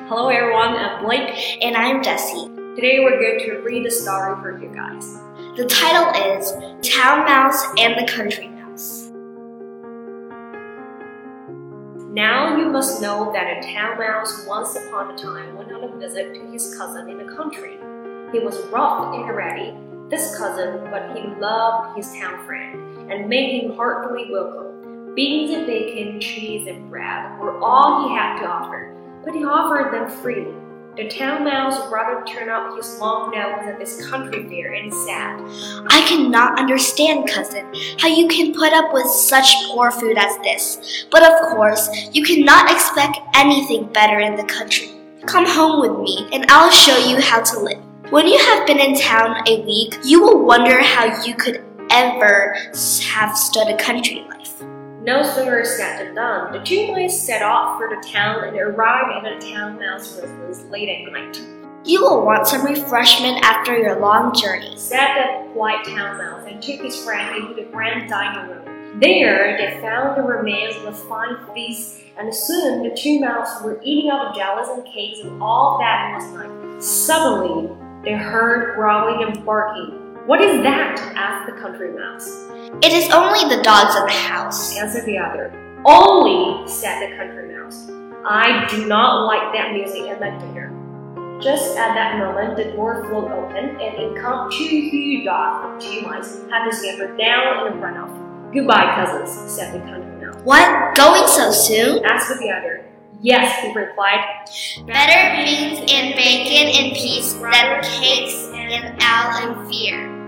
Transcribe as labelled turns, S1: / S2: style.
S1: Hello everyone, I'm Blake.
S2: And I'm Desi.
S1: Today we're going to read a story for you guys.
S2: The title is Town Mouse and the Country Mouse.
S1: Now you must know that a town mouse once upon a time went on a visit to his cousin in the country. He was rough and ready, this cousin, but he loved his town friend and made him heartily welcome. Beans and bacon, cheese and bread were all he had to offer, but he offered them freely. The town mouse rather turned up his long nose at this country fare and said,
S2: I cannot understand, cousin, how you can put up with such poor food as this. But of course, you cannot expect anything better in the country. Come home with me, and I'll show you how to live. When you have been in town a week, you will wonder how you could ever have stood a country life.
S1: No sooner said than done. The two boys set off for the town and arrived at the town mouse residence late at night.
S2: You will want some refreshment after your long journey,
S1: said the polite town mouse and took his friend into the grand dining room. There they found the remains of a fine feast, and soon the two mice were eating up jellies and cakes and all that was nice. Suddenly, they heard growling and barking. What is that? asked the country mouse.
S2: It is only the dogs in the house,
S1: answered the other. Only, said the country mouse. I do not like that music at my dinner. Just at that moment, the door flew open, and in come two huge dogs with two mice, had to scamper down and run off. Goodbye, cousins, said the country mouse.
S2: What? Going so soon?
S1: asked the other. Yes, he replied.
S2: Better beans and bacon and peas than cakes and owl and fear.